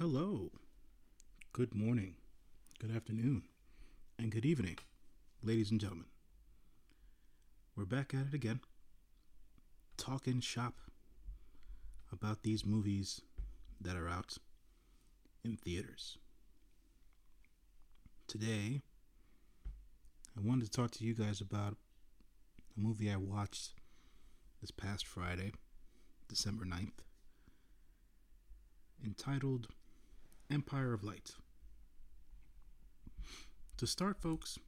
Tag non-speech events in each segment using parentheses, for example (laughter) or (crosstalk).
Hello, good morning, good afternoon, and good evening, ladies and gentlemen. We're back at it again, talking shop about these movies that are out in theaters. Today, I wanted to talk to you guys about a movie I watched this past Friday, December 9th, entitled Empire of Light. To start, folks,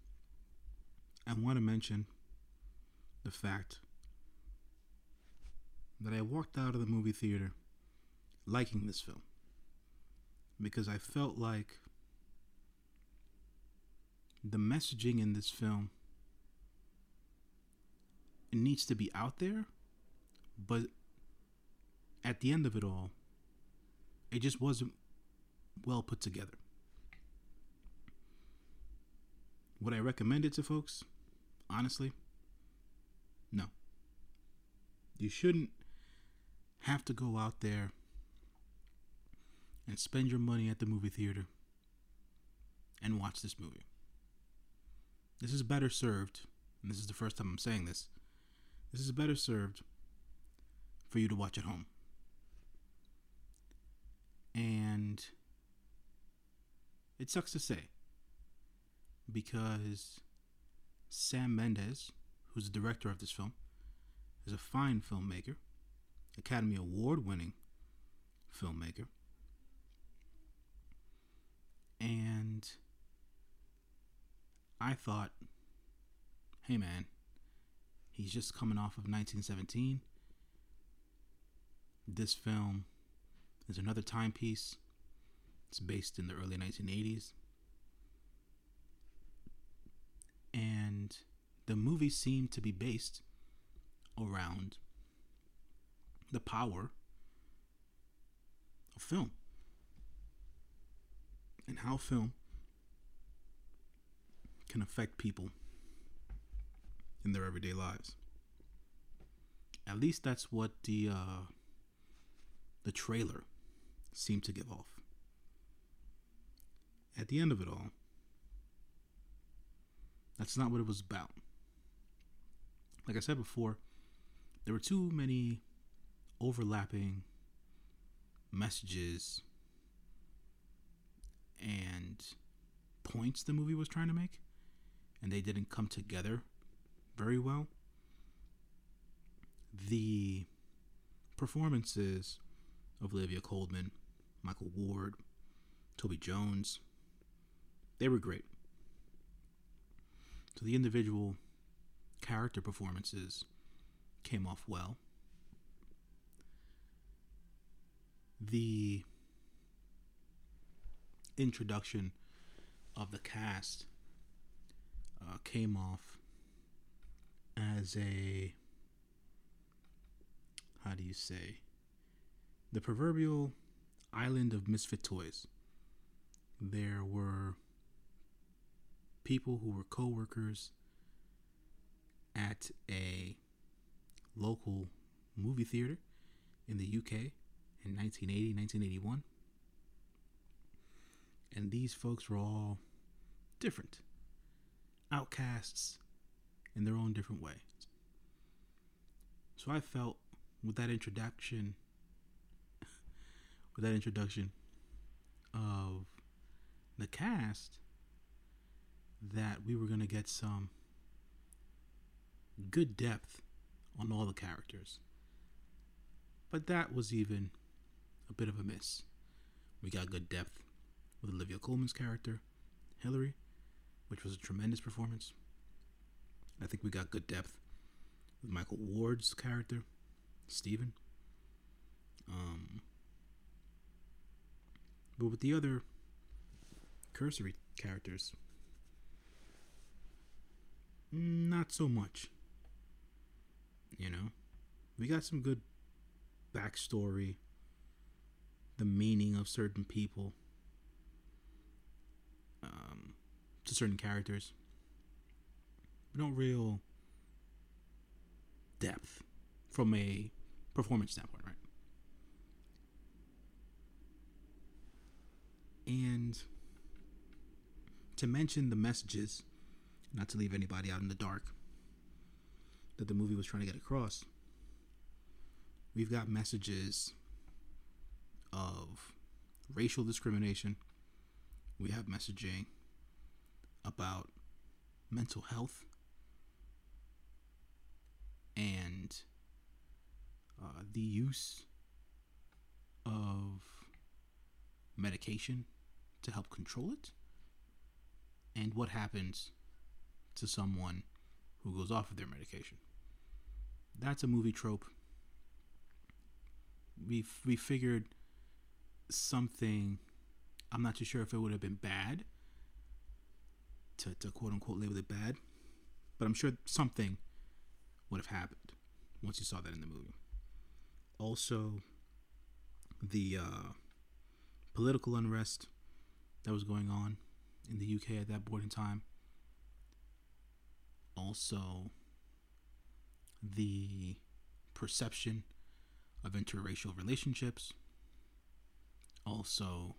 I want to mention the fact that I walked out of the movie theater liking this film because I felt like the messaging in this film it needs to be out there but at the end of it all it just wasn't well put together. Would i recommend it to folks? Honestly no. You shouldn't have to go out there and spend your money at the movie theater and watch this movie. This is better served and this is the first time i'm saying this this is better served for you to watch at home. And it sucks to say because Sam Mendes, who's the director of this film, is a fine filmmaker, Academy Award winning filmmaker. And I thought, hey man, He's just coming off of 1917. This film is another timepiece. It's based in the early 1980s. And the movie seemed to be based around the power of film and how film can affect people in their everyday lives. At least that's what the uh, the trailer seemed to give off. At the end of it all, that's not what it was about. Like I said before, there were too many overlapping messages and points the movie was trying to make, and they didn't come together very well. The performances of Olivia Colman, Micheal Ward, Toby Jones, they were great. So the individual character performances came off well. The introduction of the cast uh, came off as a how do you say the proverbial island of misfit toys. There were people who were co-workers at a local movie theater in the UK in 1980, 1981. And these folks were all different outcasts in their own different way. So I felt with that introduction, (laughs) with that introduction of the cast, that we were going to get some good depth on all the characters. But that was even a bit of a miss. We got good depth with Olivia Colman's character, Hillary, which was a tremendous performance. I think we got good depth with Micheal Ward's character, Stephen. Um, but with the other cursory characters, not so much. You know, we got some good backstory, the meaning of certain people, um, to certain characters no real depth from a performance standpoint, right? And to mention the messages, not to leave anybody out in the dark, that the movie was trying to get across, we've got messages of racial discrimination. We have messaging about mental health and uh, the use of medication to help control it, and what happens to someone who goes off of their medication. That's a movie trope. We we figured something. I'm not too sure if it would have been bad to, to quote unquote label it bad, but I'm sure something would have happened once you saw that in the movie. Also, the uh, political unrest that was going on in the UK at that point in time. Also, the perception of interracial relationships. Also,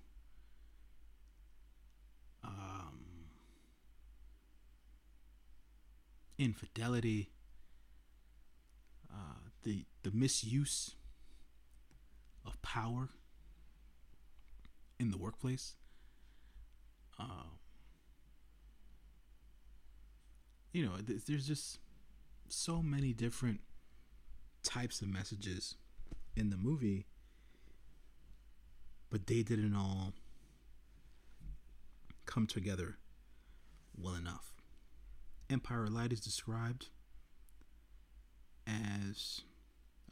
um, infidelity, uh, the the misuse of power in the workplace. Um, you know, there's just so many different types of messages in the movie, but they didn't all come together well enough. Empire Light is described as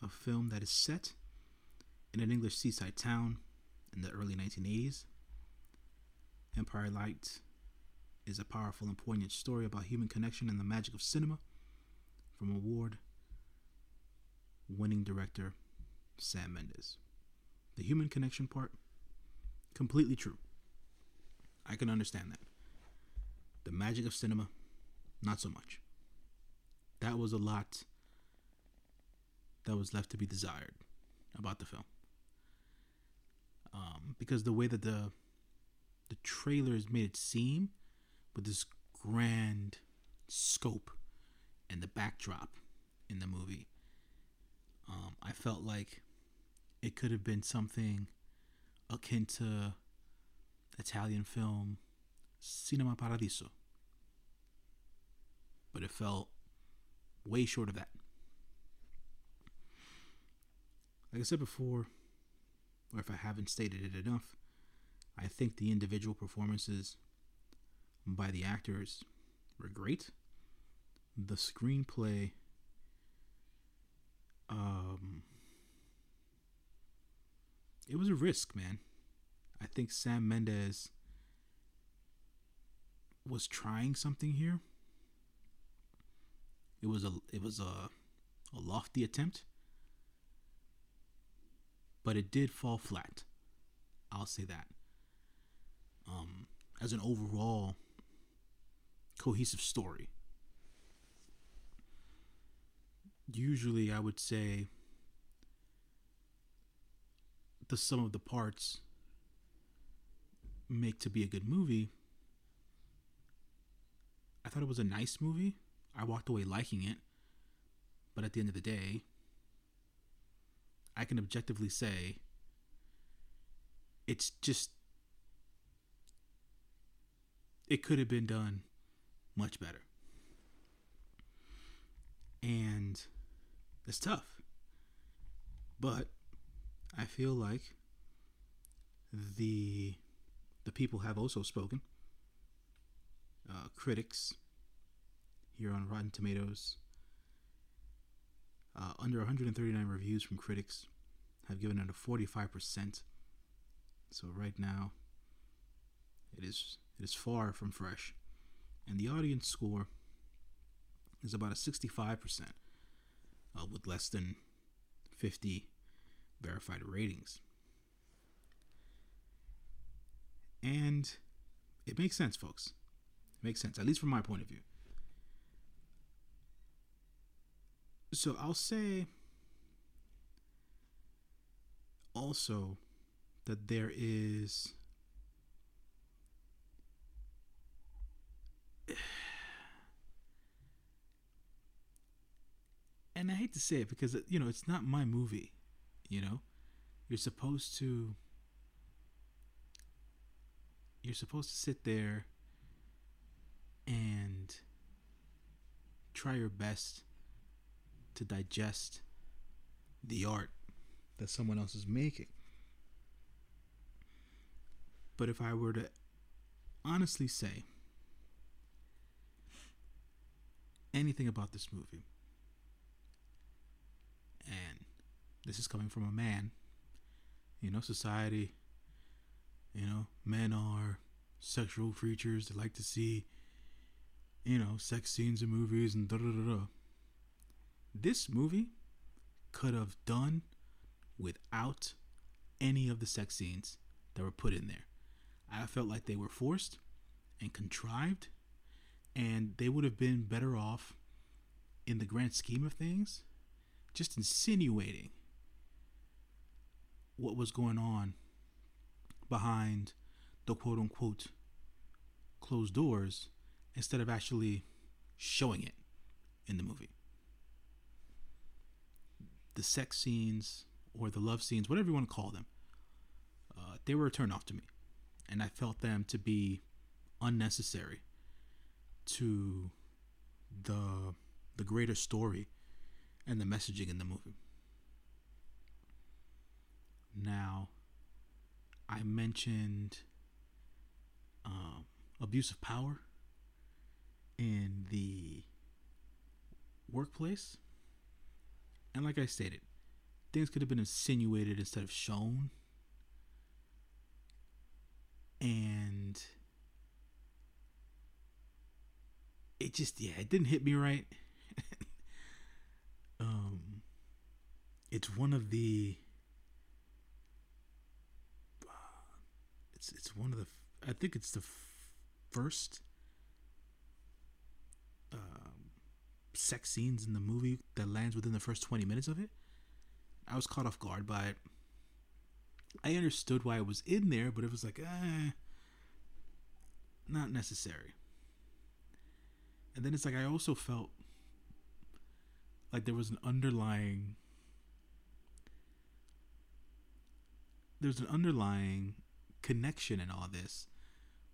a film that is set in an English seaside town in the early 1980s. Empire Light is a powerful and poignant story about human connection and the magic of cinema from award winning director Sam Mendes. The human connection part, completely true. I can understand that. The magic of cinema, not so much. That was a lot that was left to be desired about the film. Um, because the way that the the trailers made it seem with this grand scope and the backdrop in the movie, um, I felt like it could have been something akin to Italian film Cinema Paradiso. But it felt way short of that. Like I said before, or if I haven't stated it enough, I think the individual performances by the actors were great. The screenplay um it was a risk, man. I think Sam Mendes was trying something here. It was a it was a a lofty attempt, but it did fall flat. I'll say that. Um, as an overall cohesive story, usually I would say the sum of the parts make to be a good movie. I thought it was a nice movie. I walked away liking it. But at the end of the day, I can objectively say it's just it could have been done much better. And it's tough. But I feel like the the people have also spoken. Uh, critics here on Rotten Tomatoes uh, under 139 reviews from critics have given it a 45%. So right now, it is it is far from fresh, and the audience score is about a 65%, uh, with less than 50 verified ratings. And it makes sense, folks. It makes sense, at least from my point of view. So I'll say also that there is and I hate to say it because you know it's not my movie. You know, you're supposed to you're supposed to sit there and try your best to digest the art that someone else is making. But if I were to honestly say anything about this movie, and this is coming from a man, you know, society, you know, men are sexual creatures They like to see, you know, sex scenes in movies and da da da da. This movie could have done without any of the sex scenes that were put in there. I felt like they were forced and contrived, and they would have been better off in the grand scheme of things, just insinuating what was going on behind the quote unquote closed doors instead of actually showing it in the movie. The sex scenes or the love scenes, whatever you want to call them, uh, they were a turn off to me and I felt them to be unnecessary to the the greater story and the messaging in the movie. Now, I mentioned um, abuse of power in the workplace, and like I stated, things could have been insinuated instead of shown and it just yeah it didn't hit me right. (laughs) Um it's one of the it's it's one of the i think it's the f- first um, sex scenes in the movie that lands within the first 20 minutes of it. I was caught off guard by it. I understood why it was in there, but it was like, eh, not necessary. And then it's like I also felt like there was an underlying there's an underlying connection in all this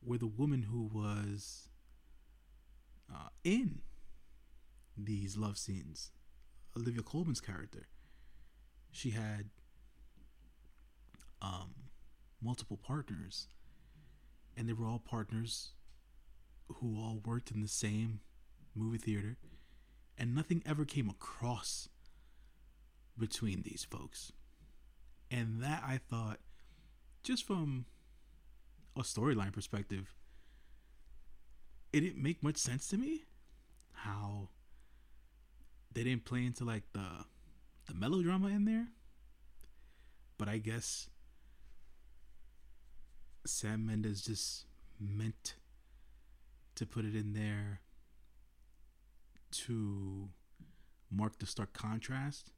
where the woman who was uh, in these love scenes. Olivia colman's character she had um, multiple partners, and they were all partners who all worked in the same movie theater, and nothing ever came across between these folks. And that I thought, just from a storyline perspective, it didn't make much sense to me how they didn't play into like the the melodrama in there. But I guess Sam Mendes just meant to put it in there to mark the stark contrast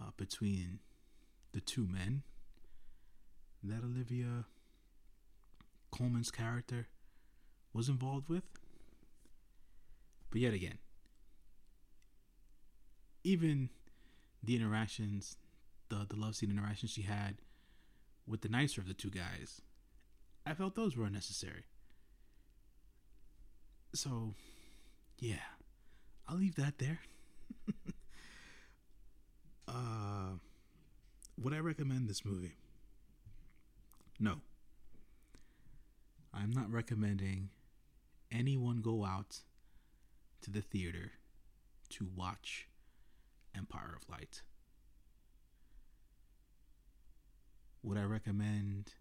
uh, between the two men that Olivia Colman's character was involved with. But yet again, even the interactions, the the love scene interactions she had with the nicer of the two guys, I felt those were unnecessary. So, yeah, I'll leave that there. (laughs) uh, would I recommend this movie? No. I'm not recommending anyone go out to the theater to watch Empire of Light. Would I recommend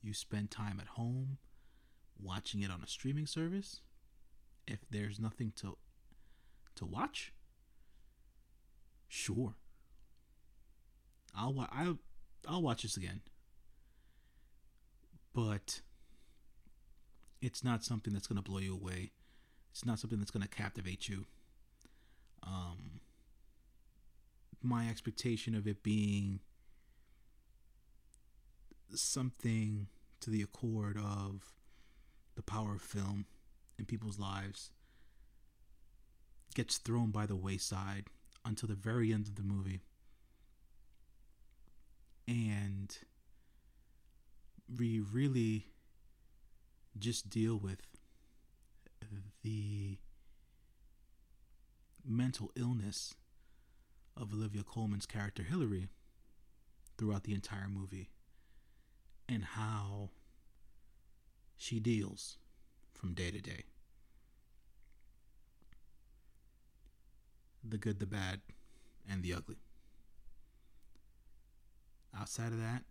you spend time at home watching it on a streaming service if there's nothing to to watch? Sure. I'll i'll, I'll watch this again. But it's not something that's going to blow you away. It's not something that's going to captivate you. Um my expectation of it being something to the accord of the power of film in people's lives gets thrown by the wayside until the very end of the movie. And we really just deal with the mental illness of Olivia Colman's character Hillary throughout the entire movie and how she deals from day to day. The good, the bad, and the ugly. Outside of that,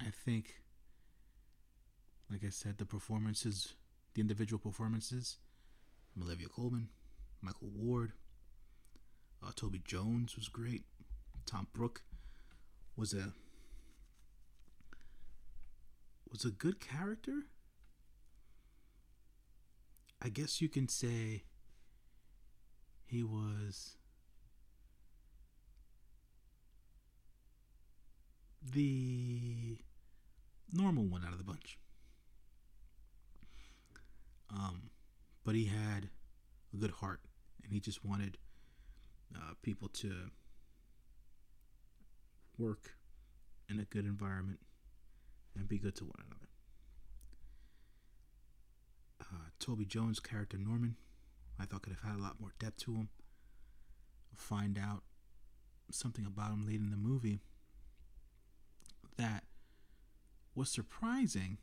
I think, like I said, the performances, the individual performances Olivia Colman, Micheal Ward, uh, Toby Jones was great. Tom Brooke was a was a good character. I guess you can say he was the normal one out of the bunch. Um, but he had a good heart, and he just wanted uh, people to work in a good environment and be good to one another. Uh, Toby Jones' character Norman, I thought could have had a lot more depth to him. Find out something about him late in the movie that was surprising.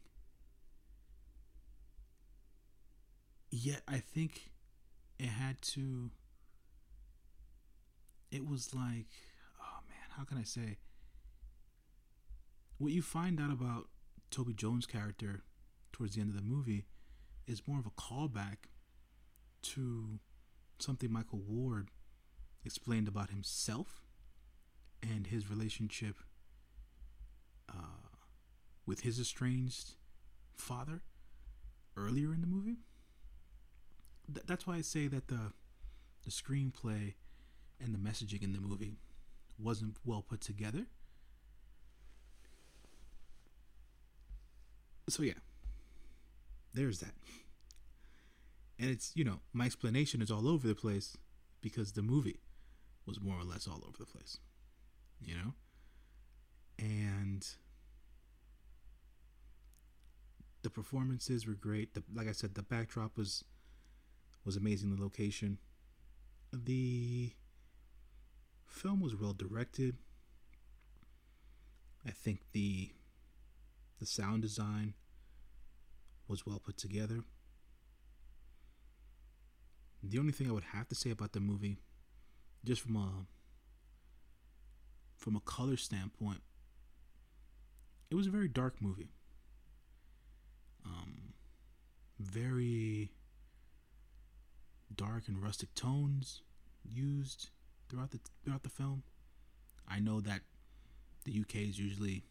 Yet I think it had to. It was like, oh man, how can I say? What you find out about Toby Jones' character towards the end of the movie is more of a callback to something Micheal Ward explained about himself and his relationship uh, with his estranged father earlier in the movie. Th- that's why I say that the the screenplay and the messaging in the movie wasn't well put together. So yeah, there's that. And it's, you know, my explanation is all over the place because the movie was more or less all over the place. You know? And the performances were great. The, like I said, the backdrop was was amazing. The location, the film was well directed. I think the the sound design was well put together. The only thing I would have to say about the movie, just from a from a color standpoint, it was a very dark movie. Um, very dark and rustic tones used throughout the throughout the film. I know that the UK is usually,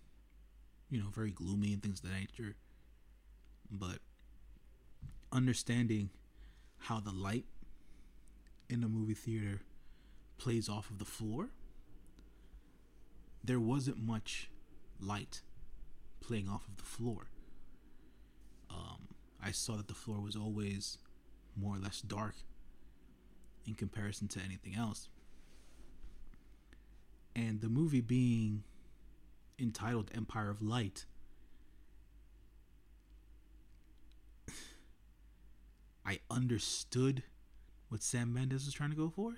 you know, very gloomy and things of that nature, but understanding how the light in a movie theater plays off of the floor, there wasn't much light playing off of the floor. Um, I saw that the floor was always more or less dark in comparison to anything else. And the movie being entitled Empire of Light, (laughs) I understood what Sam Mendes was trying to go for,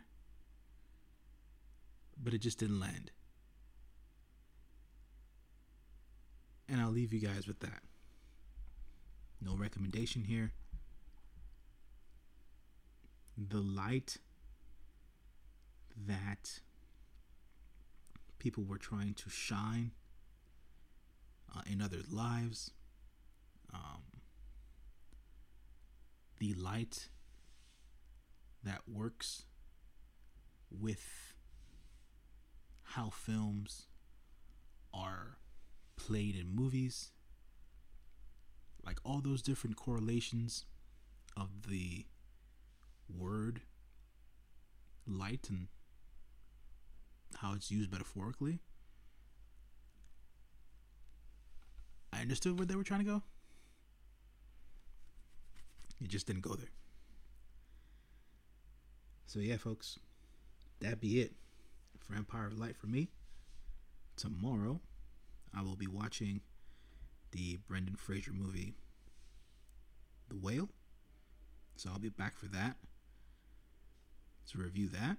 but it just didn't land. And I'll leave you guys with that. No recommendation here. The light that people were trying to shine uh, in other lives. Um, the light that works with how films are played in movies. Like all those different correlations of the word light and how it's used metaphorically. I understood where they were trying to go. It just didn't go there. So yeah, folks, that be it for Empire of Light for me. Tomorrow, I will be watching the Brendan Fraser movie, The Whale. So I'll be back for that to review that.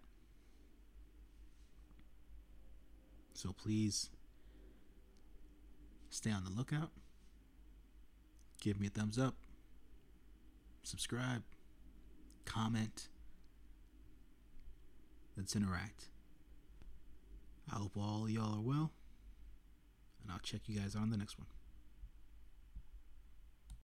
So please stay on the lookout. Give me a thumbs up. Subscribe. Comment. Let's interact. I hope all y'all are well. And I'll check you guys on the next one.